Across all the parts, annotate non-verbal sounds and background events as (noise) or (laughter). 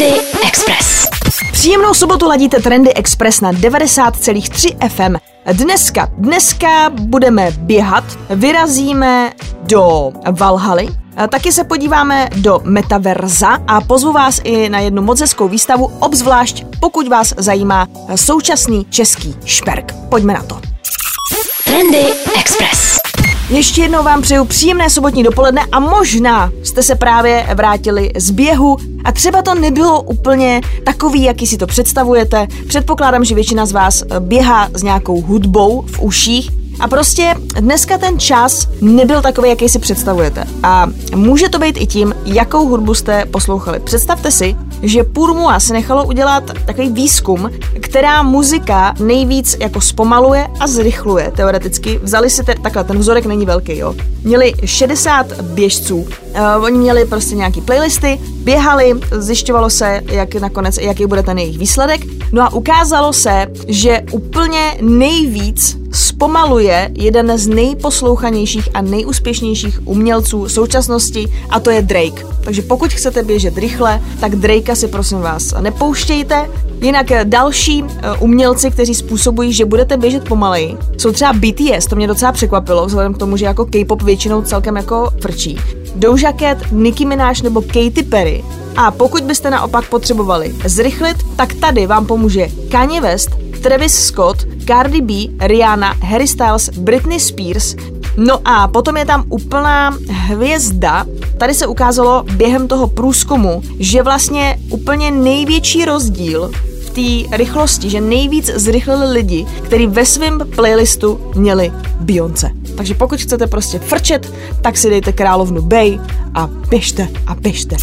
Trendy Express. Příjemnou sobotu ladíte Trendy Express na 90,3 FM. Dneska, dneska budeme běhat, vyrazíme do Valhaly, Taky se podíváme do metaverza a pozvu vás i na jednu moc hezkou výstavu, obzvlášť pokud vás zajímá současný český šperk. Pojďme na to. Trendy Express. Ještě jednou vám přeju příjemné sobotní dopoledne a možná jste se právě vrátili z běhu a třeba to nebylo úplně takový, jaký si to představujete. Předpokládám, že většina z vás běhá s nějakou hudbou v uších a prostě dneska ten čas nebyl takový, jaký si představujete. A může to být i tím, jakou hudbu jste poslouchali. Představte si, že Purmua si nechalo udělat takový výzkum, která muzika nejvíc jako zpomaluje a zrychluje teoreticky. Vzali si te, takhle, ten vzorek není velký, jo. Měli 60 běžců, uh, oni měli prostě nějaký playlisty, běhali, zjišťovalo se, jak nakonec, jaký bude ten jejich výsledek. No a ukázalo se, že úplně nejvíc zpomaluje jeden z nejposlouchanějších a nejúspěšnějších umělců současnosti a to je Drake. Takže pokud chcete běžet rychle, tak Drakea si prosím vás nepouštějte. Jinak další eh, umělci, kteří způsobují, že budete běžet pomaleji, jsou třeba BTS, to mě docela překvapilo, vzhledem k tomu, že jako K-pop většinou celkem jako frčí. Doja Cat, Nicki Minaj nebo Katy Perry. A pokud byste naopak potřebovali zrychlit, tak tady vám pomůže Kanye West, Travis Scott, Cardi B, Rihanna, Harry Styles, Britney Spears, No a potom je tam úplná hvězda. Tady se ukázalo během toho průzkumu, že vlastně úplně největší rozdíl té rychlosti, že nejvíc zrychlili lidi, kteří ve svém playlistu měli Beyoncé. Takže pokud chcete prostě frčet, tak si dejte královnu Bay a běžte a běžte.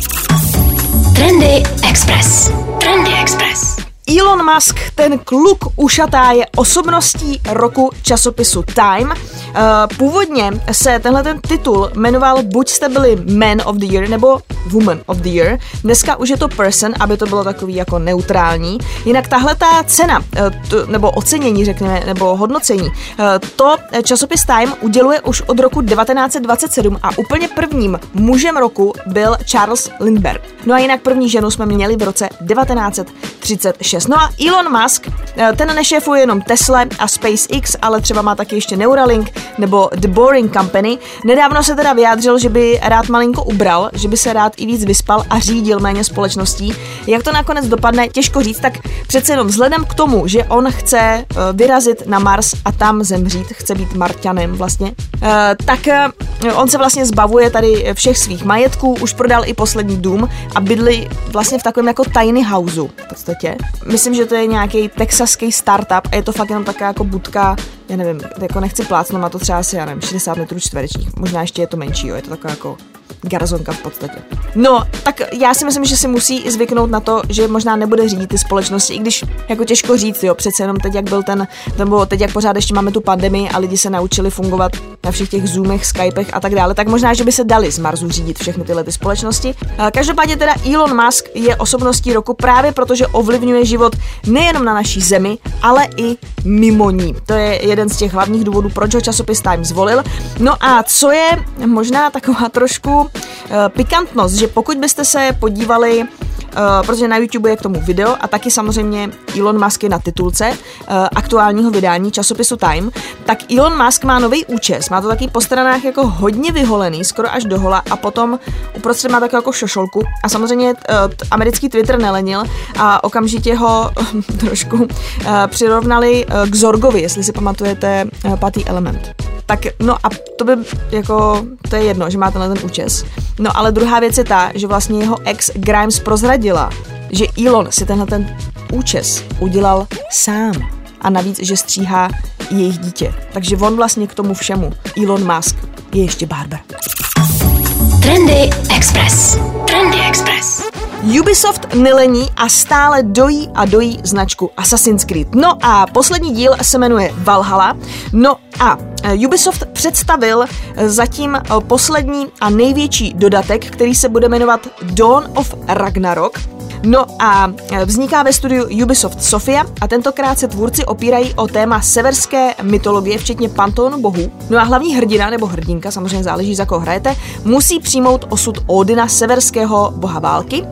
Trendy Express. Trendy Express. Elon Musk, ten kluk ušatá, je osobností roku časopisu Time. Uh, původně se tenhle ten titul jmenoval buď jste byli Man of the Year nebo Woman of the Year. Dneska už je to Person, aby to bylo takový jako neutrální. Jinak tahle ta cena, to, nebo ocenění, řekněme, nebo hodnocení, uh, to časopis Time uděluje už od roku 1927 a úplně prvním mužem roku byl Charles Lindbergh. No a jinak první ženu jsme měli v roce 1936. 6. No a Elon Musk, eh, ten nešéfuje jenom Tesla a SpaceX, ale třeba má taky ještě Neuralink nebo The Boring Company. Nedávno se teda vyjádřil, že by rád malinko ubral, že by se rád i víc vyspal a řídil méně společností. Jak to nakonec dopadne, těžko říct, tak přece jenom vzhledem k tomu, že on chce eh, vyrazit na Mars a tam zemřít, chce být Marťanem vlastně, eh, tak on se vlastně zbavuje tady všech svých majetků, už prodal i poslední dům a bydli vlastně v takovém jako tiny houseu v podstatě. Myslím, že to je nějaký texaský startup a je to fakt jenom taková jako budka, já nevím, jako nechci plácnout, má to třeba asi, já nevím, 60 metrů čtverečních, možná ještě je to menší, jo, je to taková jako garzonka v podstatě. No, tak já si myslím, že si musí i zvyknout na to, že možná nebude řídit ty společnosti, i když jako těžko říct, jo, přece jenom teď, jak byl ten, nebo teď, jak pořád ještě máme tu pandemii a lidi se naučili fungovat na všech těch Zoomech, Skypech a tak dále, tak možná, že by se dali z Marsu řídit všechny tyhle ty společnosti. Každopádně teda Elon Musk je osobností roku právě proto, že ovlivňuje život nejenom na naší zemi, ale i mimo ní. To je jeden z těch hlavních důvodů, proč ho časopis Time zvolil. No a co je možná taková trošku Eh, pikantnost, že pokud byste se podívali Uh, protože na YouTube je k tomu video a taky samozřejmě Elon Musk je na titulce uh, aktuálního vydání časopisu Time, tak Elon Musk má nový účes, má to taky po stranách jako hodně vyholený, skoro až do hola a potom uprostřed má takovou jako šošolku a samozřejmě uh, americký Twitter nelenil a okamžitě ho (laughs) trošku přirovnali k Zorgovi, jestli si pamatujete pátý element. Tak no a to by jako, to je jedno, že má tenhle ten účes. No ale druhá věc je ta, že vlastně jeho ex Grimes prozradila, že Elon si tenhle ten účes udělal sám. A navíc, že stříhá jejich dítě. Takže on vlastně k tomu všemu, Elon Musk, je ještě barber. Trendy Express. Trendy Express. Ubisoft nelení a stále dojí a dojí značku Assassin's Creed. No a poslední díl se jmenuje Valhalla. No a eh, Ubisoft představil eh, zatím eh, poslední a největší dodatek, který se bude jmenovat Dawn of Ragnarok. No a e, vzniká ve studiu Ubisoft Sofia a tentokrát se tvůrci opírají o téma severské mytologie, včetně panteonu bohů. No a hlavní hrdina nebo hrdinka, samozřejmě záleží, za koho hrajete, musí přijmout osud Odina, severského boha války.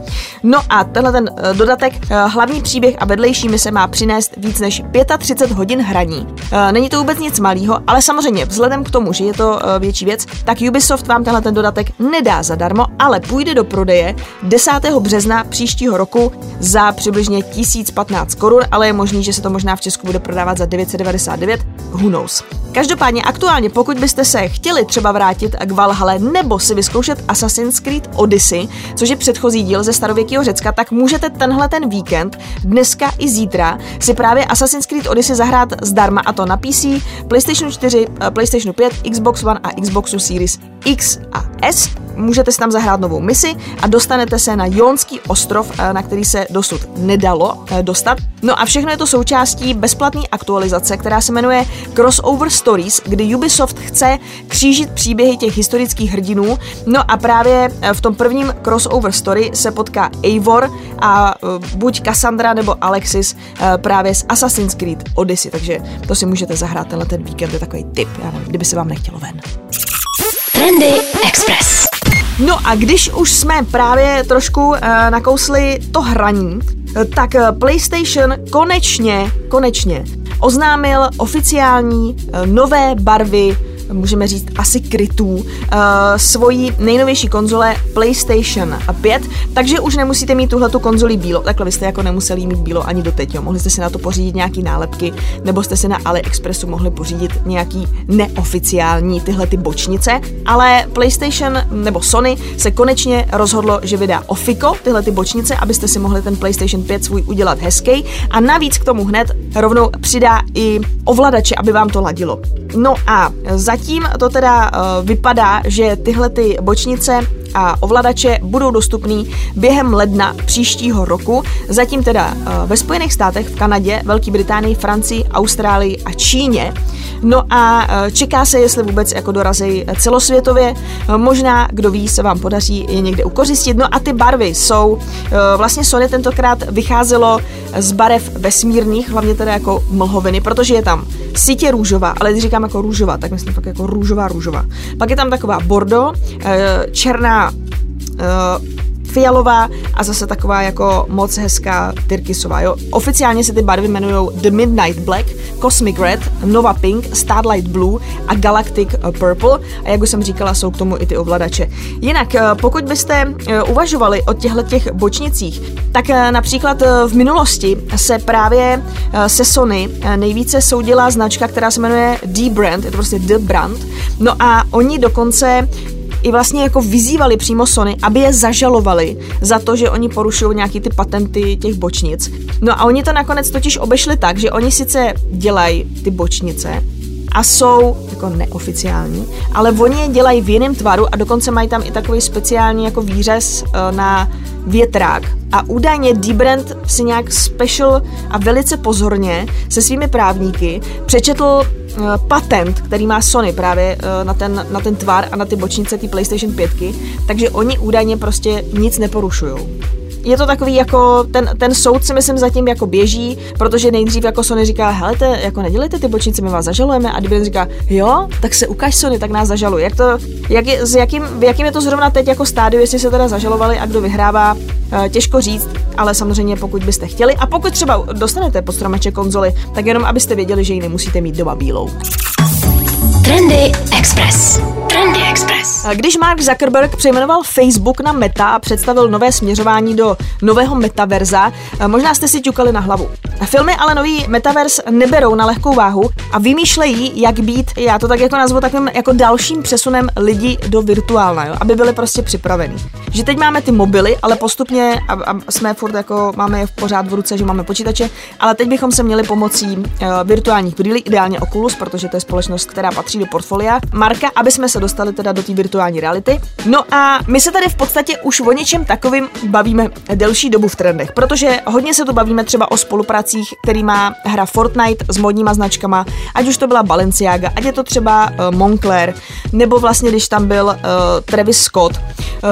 No a tenhle ten e, dodatek, e, hlavní příběh a vedlejší mise má přinést víc než 35 hodin hraní. Není to vůbec nic malého, ale samozřejmě vzhledem k tomu, že je to větší věc, tak Ubisoft vám tenhle ten dodatek nedá zadarmo, ale půjde do prodeje 10. března příštího roku za přibližně 1015 korun, ale je možný, že se to možná v Česku bude prodávat za 999, who knows. Každopádně aktuálně, pokud byste se chtěli třeba vrátit k Valhalle nebo si vyzkoušet Assassin's Creed Odyssey, což je předchozí díl ze starověkého Řecka, tak můžete tenhle ten víkend, dneska i zítra, si právě Assassin's Creed Odyssey zahrát zdarma a to na PC, PlayStation 4, eh, PlayStation 5, Xbox One a Xboxu Series X a S můžete si tam zahrát novou misi a dostanete se na Jonský ostrov, eh, na který se dosud nedalo eh, dostat. No a všechno je to součástí bezplatné aktualizace, která se jmenuje Crossover Stories, kdy Ubisoft chce křížit příběhy těch historických hrdinů. No a právě eh, v tom prvním crossover story se potká Eivor a buď Cassandra nebo Alexis právě z Assassin's Creed Odyssey, takže to si můžete zahrát tenhle ten víkend, je takový tip, já nevím, kdyby se vám nechtělo ven. Trendy Express. No a když už jsme právě trošku uh, nakousli to hraní, eh, tak uh, PlayStation konečně, konečně oznámil oficiální uh, nové barvy můžeme říct asi krytů, uh, svoji nejnovější konzole PlayStation 5, takže už nemusíte mít tuhle tu konzoli bílo. Takhle vy jste jako nemuseli mít bílo ani doteď, jo. Mohli jste si na to pořídit nějaký nálepky, nebo jste si na AliExpressu mohli pořídit nějaký neoficiální tyhle ty bočnice, ale PlayStation nebo Sony se konečně rozhodlo, že vydá Ofiko, tyhle ty bočnice, abyste si mohli ten PlayStation 5 svůj udělat hezký a navíc k tomu hned rovnou přidá i ovladače, aby vám to ladilo. No a zatím to teda uh, vypadá, že tyhle ty bočnice a ovladače budou dostupný během ledna příštího roku. Zatím teda uh, ve Spojených státech, v Kanadě, Velké Británii, Francii, Austrálii a Číně. No a uh, čeká se, jestli vůbec jako dorazí celosvětově. Možná, kdo ví, se vám podaří je někde ukořistit. No a ty barvy jsou, uh, vlastně Sony tentokrát vycházelo z barev vesmírných, hlavně teda jako mlhoviny, protože je tam sítě růžová, ale když říkám jako růžová, tak myslím fakt jako růžová, růžová. Pak je tam taková bordo, eh, černá fialová a zase taková jako moc hezká tyrkysová. Jo. Oficiálně se ty barvy jmenují The Midnight Black, Cosmic Red, Nova Pink, Starlight Blue a Galactic Purple a jak už jsem říkala, jsou k tomu i ty ovladače. Jinak, eh, pokud byste eh, uvažovali o těchto těch bočnicích, tak eh, například v minulosti se právě se Sony nejvíce soudila značka, která se jmenuje D-Brand, je to prostě The Brand, no a oni dokonce i vlastně jako vyzývali přímo Sony, aby je zažalovali za to, že oni porušují nějaký ty patenty těch bočnic. No a oni to nakonec totiž obešli tak, že oni sice dělají ty bočnice, a jsou jako neoficiální, ale oni je dělají v jiném tvaru a dokonce mají tam i takový speciální jako výřez uh, na větrák. A údajně D-Brand si nějak special a velice pozorně se svými právníky přečetl Eh, patent, který má Sony právě eh, na ten, na ten tvar a na ty bočnice ty PlayStation 5, takže oni údajně prostě nic neporušují je to takový jako, ten, ten soud si myslím zatím jako běží, protože nejdřív jako Sony říká, helete, jako nedělejte ty bočnice, my vás zažalujeme a kdyby říká, jo, tak se ukáž Sony, tak nás zažaluj. Jak to, jak je, s jakým, v jakým je to zrovna teď jako stádiu, jestli se teda zažalovali a kdo vyhrává, eh, těžko říct, ale samozřejmě pokud byste chtěli a pokud třeba dostanete pod stromeček konzoli, tak jenom abyste věděli, že ji nemusíte mít doma bílou. Trendy Express. Trendy Express. Když Mark Zuckerberg přejmenoval Facebook na Meta a představil nové směřování do nového metaverza, možná jste si ťukali na hlavu. Filmy ale nový metaverse neberou na lehkou váhu a vymýšlejí, jak být, já to tak jako nazvu takovým jako dalším přesunem lidí do virtuálna, jo, aby byli prostě připraveni. Že teď máme ty mobily, ale postupně a, a jsme furt jako máme je v pořád v ruce, že máme počítače, ale teď bychom se měli pomocí uh, virtuálních brýlí, ideálně Oculus, protože to je společnost, která patří do portfolia Marka, aby jsme se dostali teda do té virtuální reality. No a my se tady v podstatě už o něčem takovým bavíme delší dobu v trendech, protože hodně se tu bavíme třeba o spolupracích, který má hra Fortnite s modníma značkama, ať už to byla Balenciaga, ať je to třeba uh, Moncler, nebo vlastně když tam byl uh, Travis Scott.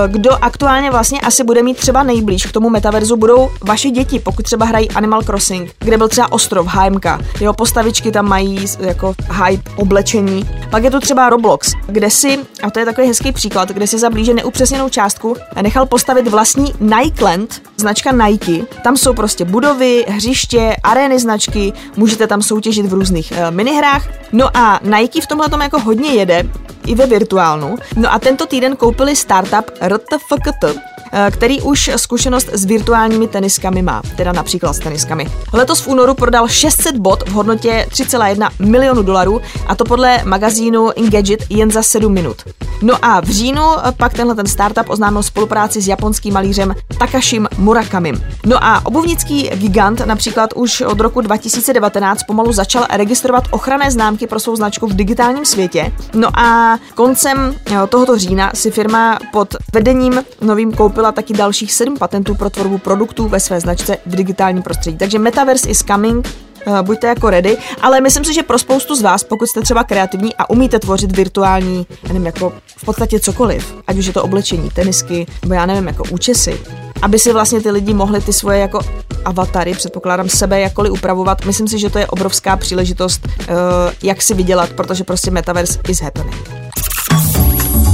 kdo aktuálně vlastně asi bude mít třeba nejblíž k tomu metaverzu, budou vaše děti, pokud třeba hrají Animal Crossing, kde byl třeba ostrov HMK. Jeho postavičky tam mají jako hype oblečení. Pak je tu třeba Roblox, kde si, a to je takový hezký příklad, kde si za blíže neupřesněnou částku nechal postavit vlastní Nikeland, značka Nike. Tam jsou prostě budovy, hřiště, arény značky, můžete tam soutěžit v různých uh, minihrách. No a Nike v tomhle tom jako hodně jede, i ve virtuálnu. No a tento týden koupili startup RTFKT, Eh, který už zkušenost s virtuálními teniskami má, teda například s teniskami. Letos v únoru prodal 600 bot v hodnotě 3,1 milionu dolarů a to podle magazínu Engadget jen za 7 minut. No a v říjnu pak tenhle ten startup oznámil spolupráci s japonským malířem Takashim Murakamim. No a obuvnický gigant například už od roku 2019 pomalu začal registrovat ochranné známky pro svou značku v digitálním světě. No a koncem eh, tohoto října si firma pod vedením novým koupila taky dalších sedm patentů pro tvorbu produktů ve své značce v digitálním prostředí. Takže Metaverse is coming, uh, buďte jako ready, ale myslím si, že pro spoustu z vás, pokud jste třeba kreativní a umíte tvořit virtuální, já nevím, jako v podstatě cokoliv, ať už je to oblečení, tenisky, nebo já nevím, jako účesy, aby si vlastně ty lidi mohli ty svoje jako avatary, předpokládám sebe jakkoliv upravovat. Myslím si, že to je obrovská příležitost, uh, jak si vydělat, protože prostě Metaverse is happening.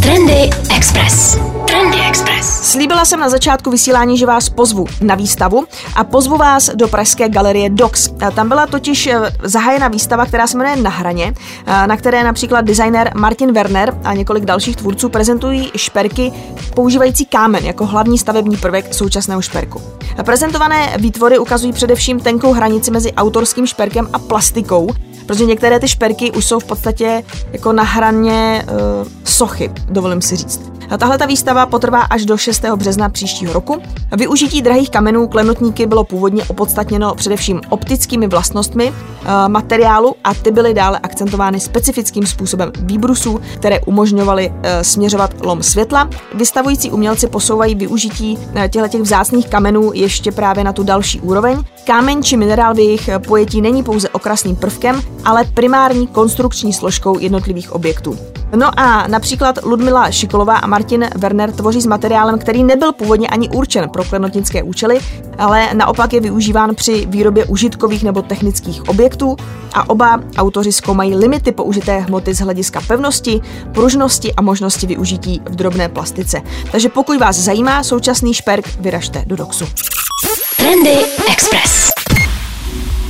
Trendy Express. Trendy Express. Slíbila jsem na začátku vysílání, že vás pozvu na výstavu a pozvu vás do pražské galerie Docs. Tam byla totiž eh, zahájena výstava, která se jmenuje Na hraně, eh, na které například designer Martin Werner a několik dalších tvůrců prezentují šperky používající kámen jako hlavní stavební prvek současného šperku. Prezentované výtvory ukazují především tenkou hranici mezi autorským šperkem a plastikou, protože některé ty šperky už jsou v podstatě jako na hraně uh, sochy, dovolím si říct. A tahle ta výstava potrvá až do 6. března příštího roku. Využití drahých kamenů klenotníky bylo původně opodstatněno především optickými vlastnostmi e, materiálu a ty byly dále akcentovány specifickým způsobem výbrusů, které umožňovaly e, směřovat lom světla. Vystavující umělci posouvají využití těchto vzácných kamenů ještě právě na tu další úroveň. Kámen či minerál v jejich pojetí není pouze okrasným prvkem, ale primární konstrukční složkou jednotlivých objektů. No a například Ludmila Šikolová a Martin Werner tvoří s materiálem, který nebyl původně ani určen pro klenotnické účely, ale naopak je využíván při výrobě užitkových nebo technických objektů a oba autoři zkoumají limity použité hmoty z hlediska pevnosti, pružnosti a možnosti využití v drobné plastice. Takže pokud vás zajímá současný šperk, vyražte do Doxu. Trendy Express.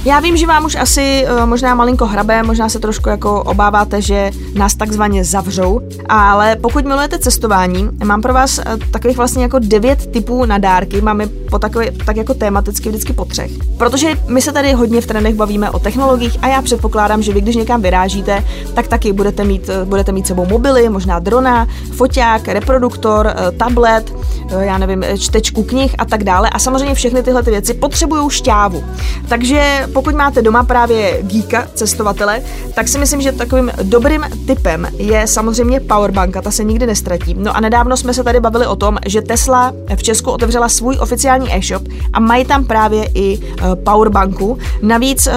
Já vím, že vám už asi uh, možná malinko hrabe, možná se trošku jako obáváte, že nás takzvaně zavřou, ale pokud milujete cestování, mám pro vás uh, takových vlastně jako devět typů na dárky, máme po takové, tak jako tematicky vždycky po třech. Protože my se tady hodně v trendech bavíme o technologiích a já předpokládám, že vy, když někam vyrážíte, tak taky budete mít, uh, budete mít sebou mobily, možná drona, foťák, reproduktor, tablet, já nevím, čtečku knih a tak dále. A samozřejmě všechny tyhle ty věci potřebují šťávu. Takže pokud máte doma právě geeka, cestovatele, tak si myslím, že takovým dobrým typem je samozřejmě powerbanka, ta se nikdy nestratí. No a nedávno jsme se tady bavili o tom, že Tesla v Česku otevřela svůj oficiální e-shop a mají tam právě i uh, powerbanku. Navíc uh,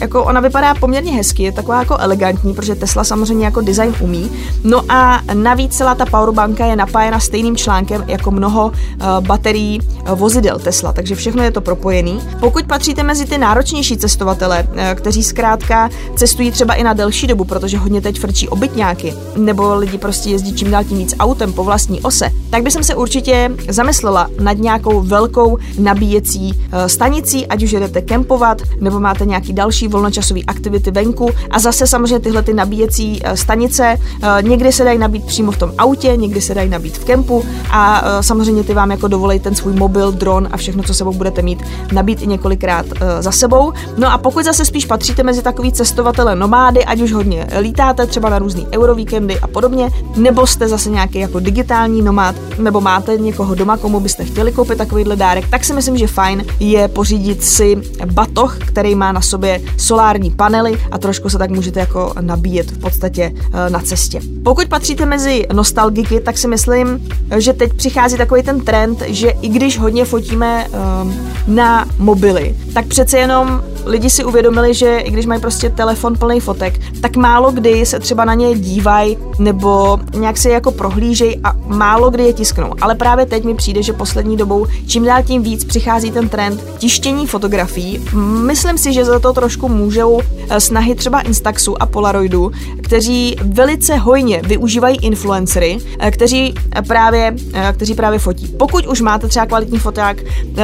jako ona vypadá poměrně hezky, je taková jako elegantní, protože Tesla samozřejmě jako design umí. No a navíc celá ta powerbanka je napájena stejným článkem jako mnoho uh, baterií vozidel Tesla, takže všechno je to propojený. Pokud patříte mezi ty náročnější cestovatele, uh, kteří zkrátka cestují třeba i na delší dobu, protože hodně teď frčí obytňáky, nebo lidi prostě jezdí čím dál tím víc autem po vlastní ose, tak bych se určitě zamyslela nad nějakou velkou nabíjecí uh, stanicí, ať už jdete kempovat, nebo máte nějaký další volnočasové aktivity venku a zase samozřejmě tyhle ty nabíjecí eh, stanice eh, někdy se dají nabít přímo v tom autě, někdy se dají nabít v kempu a eh, samozřejmě ty vám jako dovolej ten svůj mobil, dron a všechno, co sebou budete mít, nabít i několikrát za sebou. No a pokud zase spíš patříte mezi takový cestovatele nomády, ať už hodně lítáte třeba na různý eurovíkendy a podobně, nebo jste zase nějaký jako digitální nomád, nebo máte někoho doma, komu byste chtěli koupit takovýhle dárek, tak si myslím, že fajn je pořídit si batoh, který má na sobě solární panely a trošku se tak můžete jako nabíjet v podstatě eh, na cestě. Pokud patříte mezi nostalgiky, tak si myslím, že teď přichází takový ten trend, že i když hodně fotíme um, na mobily, tak přece jenom Ciao. Lidi si uvědomili, že i když mají prostě telefon plný fotek, tak málo kdy se třeba na ně dívají nebo nějak si je jako prohlížejí a málo kdy je tisknou. Ale právě teď mi přijde, že poslední dobou čím dál tím víc přichází ten trend tištění fotografií. Myslím si, že za to trošku můžou eh, snahy třeba Instaxu a Polaroidu, kteří velice hojně využívají influencery, eh, kteří právě, eh, kteří právě fotí. Pokud už máte třeba kvalitní foták,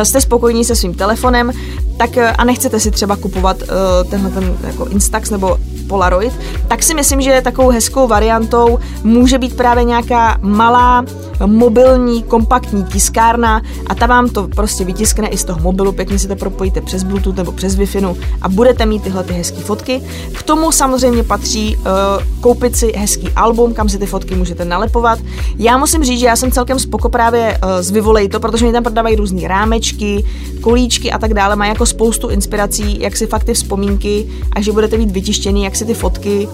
jste spokojení se svým telefonem, tak a nechcete si třeba kupovat tenhle ten jako Instax nebo Polaroid, tak si myslím, že takovou hezkou variantou může být právě nějaká malá mobilní, kompaktní tiskárna a ta vám to prostě vytiskne i z toho mobilu, pěkně si to propojíte přes Bluetooth nebo přes Wi-Fi a budete mít tyhle ty hezké fotky. K tomu samozřejmě patří uh, koupit si hezký album, kam si ty fotky můžete nalepovat. Já musím říct, že já jsem celkem spoko právě uh, z Vivolejto, protože mi tam prodávají různé rámečky, kolíčky a tak dále, mají jako spoustu inspirací, jak si fakt ty vzpomínky a že budete mít vytištěný, jak si ty fotky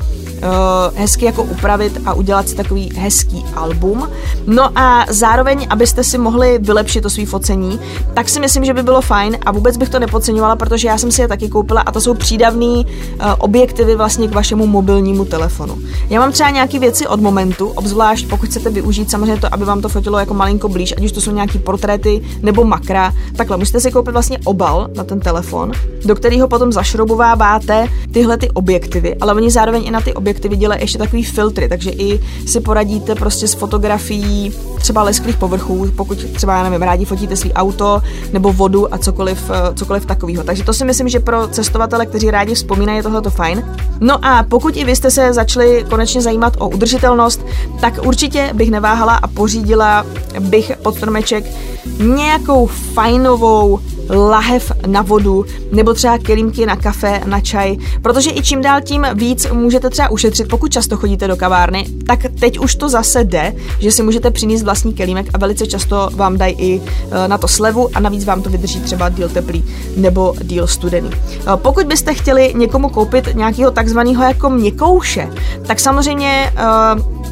hezky jako upravit a udělat si takový hezký album. No a zároveň, abyste si mohli vylepšit to svý focení, tak si myslím, že by bylo fajn a vůbec bych to nepodceňovala, protože já jsem si je taky koupila a to jsou přídavný uh, objektivy vlastně k vašemu mobilnímu telefonu. Já mám třeba nějaké věci od momentu, obzvlášť pokud chcete využít samozřejmě to, aby vám to fotilo jako malinko blíž, ať už to jsou nějaké portréty nebo makra, takhle musíte si koupit vlastně obal na ten telefon, do kterého potom zašroubováváte tyhle ty objektivy, ale oni zároveň i na ty objektivy dělají ještě takový filtry, takže i si poradíte prostě s fotografií třeba lesklých povrchů, pokud třeba, já nevím, rádi fotíte svý auto nebo vodu a cokoliv, eh, cokoliv takového. Takže to si myslím, že pro cestovatele, kteří rádi vzpomínají, je tohle fajn. No a pokud i vy jste se začali konečně zajímat o udržitelnost, tak určitě bych neváhala a pořídila bych pod stromeček nějakou fajnovou lahev na vodu nebo třeba kelímky na kafe, na čaj, protože i čím dál tím víc můžete třeba ušetřit, pokud často chodíte do kavárny, tak teď už to zase jde, že si můžete přinést vlastní kelímek a velice často vám dají i e, na to slevu a navíc vám to vydrží třeba díl teplý nebo díl studený. E, pokud byste chtěli někomu koupit nějakého takzvaného jako měkouše, tak samozřejmě e,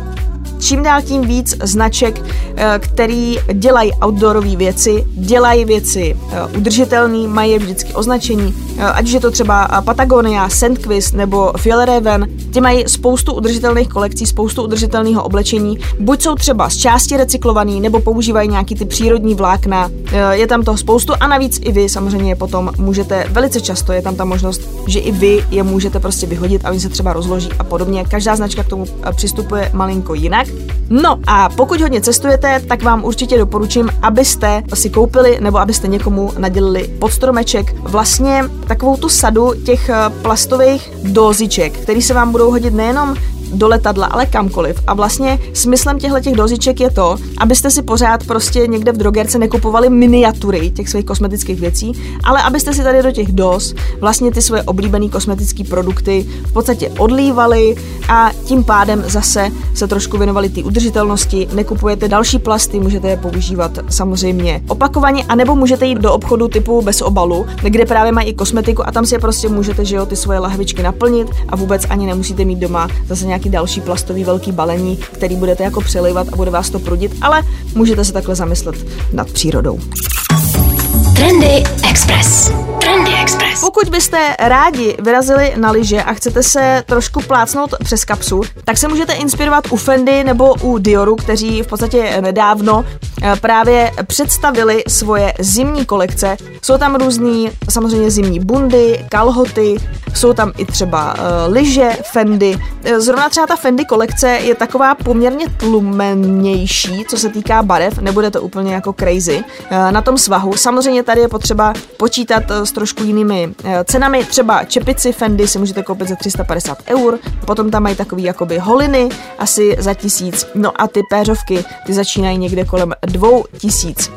čím dál tím víc značek, eh, který dělají outdoorové věci, dělají věci eh, udržitelné, mají je vždycky označení, eh, ať už je to třeba Patagonia, Sandquist nebo Fjellraven, ty mají spoustu udržitelných kolekcí, spoustu udržitelného oblečení, buď jsou třeba z části recyklovaný, nebo používají nějaký ty přírodní vlákna, je tam toho spoustu a navíc i vy samozřejmě potom můžete, velice často je tam ta možnost, že i vy je můžete prostě vyhodit a oni se třeba rozloží a podobně. Každá značka k tomu přistupuje malinko jinak. No a pokud hodně cestujete, tak vám určitě doporučím, abyste si koupili nebo abyste někomu nadělili pod stromeček vlastně takovou tu sadu těch plastových doziček, které se vám budou hodit nejenom do letadla, ale kamkoliv. A vlastně smyslem těchto těch doziček je to, abyste si pořád prostě někde v drogerce nekupovali miniatury těch svých kosmetických věcí, ale abyste si tady do těch dos vlastně ty svoje oblíbené kosmetické produkty v podstatě odlívali a tím pádem zase se trošku věnovali té udržitelnosti. Nekupujete další plasty, můžete je používat samozřejmě opakovaně, anebo můžete jít do obchodu typu bez obalu, kde právě mají i kosmetiku a tam si je prostě můžete, že jo, ty svoje lahvičky naplnit a vůbec ani nemusíte mít doma zase nějak nějaký další plastový velký balení, který budete jako přelivat a bude vás to prudit, ale můžete se takhle zamyslet nad přírodou. Trendy Express. Pokud byste rádi vyrazili na lyže a chcete se trošku plácnout přes kapsu, tak se můžete inspirovat u Fendi nebo u Dioru, kteří v podstatě nedávno eh, právě představili svoje zimní kolekce. Jsou tam různý, samozřejmě zimní bundy, kalhoty, jsou tam i třeba uh, lyže Fendi. Eh, zrovna třeba ta Fendi kolekce je taková poměrně tlumenější, co se týká barev, nebude to úplně jako crazy uh, na tom svahu. Samozřejmě tady je potřeba počítat s trošku jinými uh, cenami, třeba čepici Fendi si můžete koupit za 350 eur, potom tam mají takový jakoby holiny asi za tisíc, no a ty péřovky, ty začínají někde kolem 2000 uh,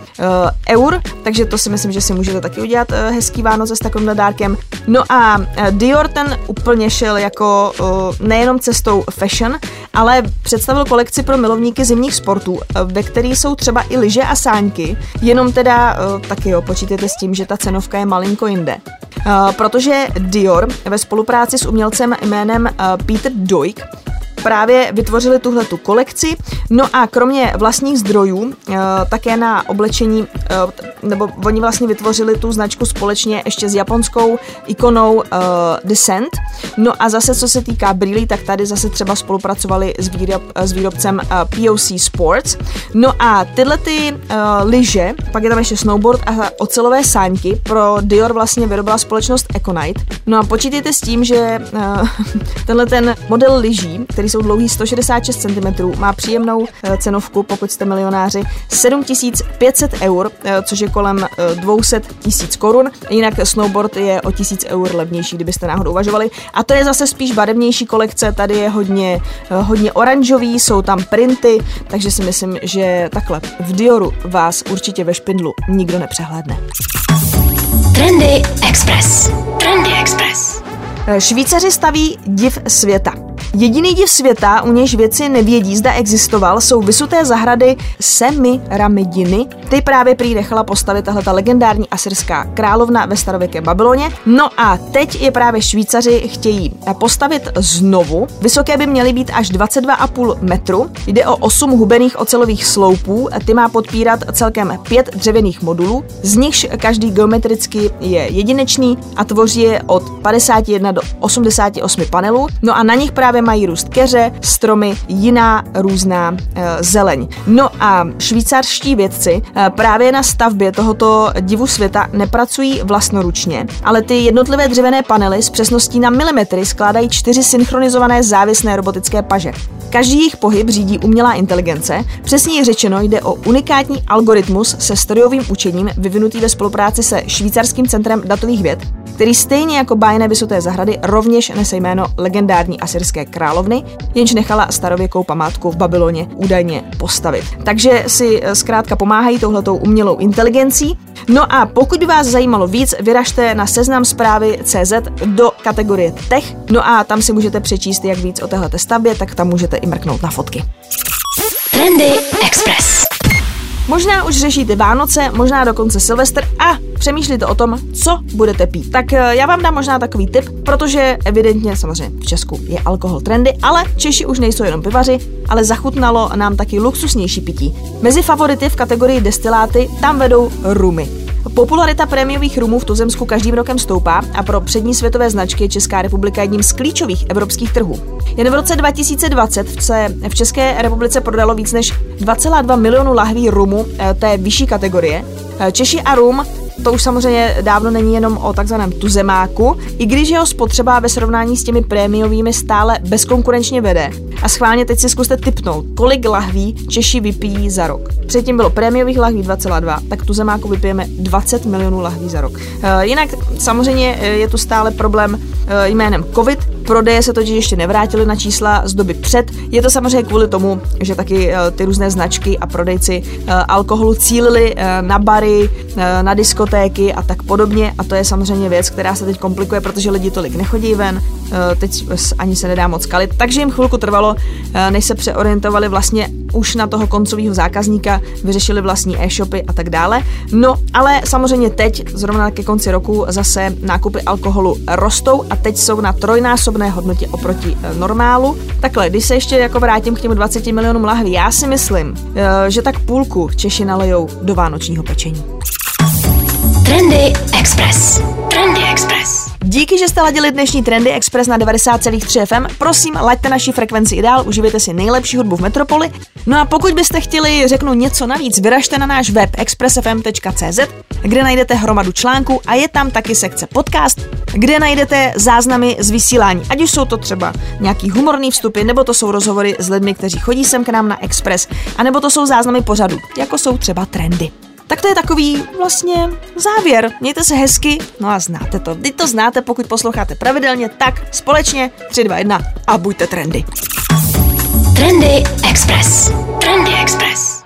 eur, takže to si myslím, že si můžete taky udělat uh, hezký Vánoce s takovým dárkem. No a Dior ten úplně šel jako nejenom cestou fashion, ale představil kolekci pro milovníky zimních sportů, ve kterých jsou třeba i lyže a sáňky, jenom teda taky jo, počítejte s tím, že ta cenovka je malinko jinde. Uh, protože Dior ve spolupráci s umělcem jménem uh, Peter Doig právě vytvořili tuhle tu kolekci. No a kromě vlastních zdrojů, eh, také na oblečení, eh, nebo oni vlastně vytvořili tu značku společně ještě s japonskou ikonou Descent. No a zase, co se týká brýlí, tak tady zase třeba spolupracovali s, výrob, s výrobcem POC Sports. No a tyhle ty lyže, pak je tam ještě snowboard a ocelové sáňky pro Dior vlastně vyrobila společnost Econite. No a počítejte s tím, že (laughs) tenhle ten model lyží, který jsou dlouhý 166 cm, má příjemnou uh, cenovku, pokud jste milionáři, 7500 eur, uh, což je kolem uh, 200 tisíc korun. Jinak snowboard je o 1000 eur levnější, kdybyste náhodou uvažovali. A to je zase spíš barevnější kolekce, tady je hodně, hodně oranžový, jsou tam printy, takže si myslím, že takhle v Dioru vás určitě ve špindlu nikdo nepřehlédne. Trendy Express. Trendy Express. Švýcaři staví div světa. Jediný div světa, u nějž věci nevědí, zda existoval, jsou vysuté zahrady Semiramidiny. Ty právě prý nechala postavit tahle ta legendární asyrská královna ve starověké Babyloně. No a teď je právě Švýcaři chtějí postavit znovu. Vysoké by měly být až 22,5 metru. Jde o 8 hubených ocelových sloupů. Ty má podpírat celkem pět dřevěných modulů, z nichž každý geometricky je jedinečný a tvoří je od 51 do 88 panelů. No a na nich právě mají růst keře, stromy, jiná různá e, zeleň. No a švýcarští vědci e, právě na stavbě tohoto divu světa nepracují vlastnoručně, ale ty jednotlivé dřevěné panely s přesností na milimetry skládají čtyři synchronizované závisné robotické paže. Každý jejich pohyb řídí umělá inteligence, přesně řečeno jde o unikátní algoritmus se strojovým učením vyvinutý ve spolupráci se švýcarským centrem datových věd, který stejně jako bájné vysoté zahrady rovněž nese jméno legendární asyrské královny, jenž nechala starověkou památku v Babyloně údajně postavit. Takže si eh, zkrátka pomáhají touhletou umělou inteligencí. No a pokud by vás zajímalo víc, vyražte na seznam zprávy CZ do kategorie Tech, no a tam si můžete přečíst jak víc o téhle stavbě, tak tam můžete i mrknout na fotky. Trendy Express. Možná už řešíte Vánoce, možná dokonce Silvestr a přemýšlíte o tom, co budete pít. Tak eh, já vám dám možná takový tip, protože evidentně samozřejmě v Česku je alkohol trendy, ale Češi už nejsou jenom pivaři, ale zachutnalo nám taky luxusnější pití. Mezi favority v kategorii destiláty tam vedou rumy. Popularita prémiových rumů v tuzemsku každým rokem stoupá a pro přední světové značky je Česká republika jedním z klíčových evropských trhů. Jen v roce 2020 se v České republice prodalo víc než 2,2 milionu lahví rumu eh, té vyšší kategorie. Eh, Češi a rum to už samozřejmě dávno není jenom o takzvaném tuzemáku, i když jeho spotřeba ve srovnání s těmi prémiovými stále bezkonkurenčně vede. A schválně teď si zkuste typnout, kolik lahví Češi vypijí za rok. Předtím bylo prémiových lahví 2,2, tak tuzemáku vypijeme 20 milionů lahví za rok. E, jinak samozřejmě eh, je tu stále problém e, jménem COVID, Prodeje se totiž ještě nevrátily na čísla z doby před. Je to samozřejmě kvůli tomu, že taky ty různé značky a prodejci alkoholu cílili na bary, na diskotéky a tak podobně. A to je samozřejmě věc, která se teď komplikuje, protože lidi tolik nechodí ven, teď ani se nedá moc kalit. Takže jim chvilku trvalo, než se přeorientovali vlastně už na toho koncového zákazníka, vyřešili vlastní e-shopy a tak dále. No, ale samozřejmě teď, zrovna ke konci roku, zase nákupy alkoholu rostou a teď jsou na trojnásobné hodnotě oproti e, normálu. Takhle, když se ještě jako vrátím k těm 20 milionům lahví, já si myslím, že tak půlku Češi nalejou do vánočního pečení. Trendy Express. Trendy Express. Díky, že jste ladili dnešní Trendy Express na 90,3 FM. Prosím, laďte naši frekvenci i dál, uživejte si nejlepší hudbu v Metropoli. No a pokud byste chtěli, řeknu něco navíc, vyražte na náš web expressfm.cz, kde najdete hromadu článků a je tam taky sekce podcast, kde najdete záznamy z vysílání, ať už jsou to třeba nějaký humorný vstupy, nebo to jsou rozhovory s lidmi, kteří chodí sem k nám na Express, anebo to jsou záznamy pořadu, jako jsou třeba trendy. Tak to je takový vlastně závěr. Mějte se hezky, no a znáte to. Vy to znáte, pokud posloucháte pravidelně, tak společně 3, 2, 1 a buďte trendy. Trendy Express. Trendy Express.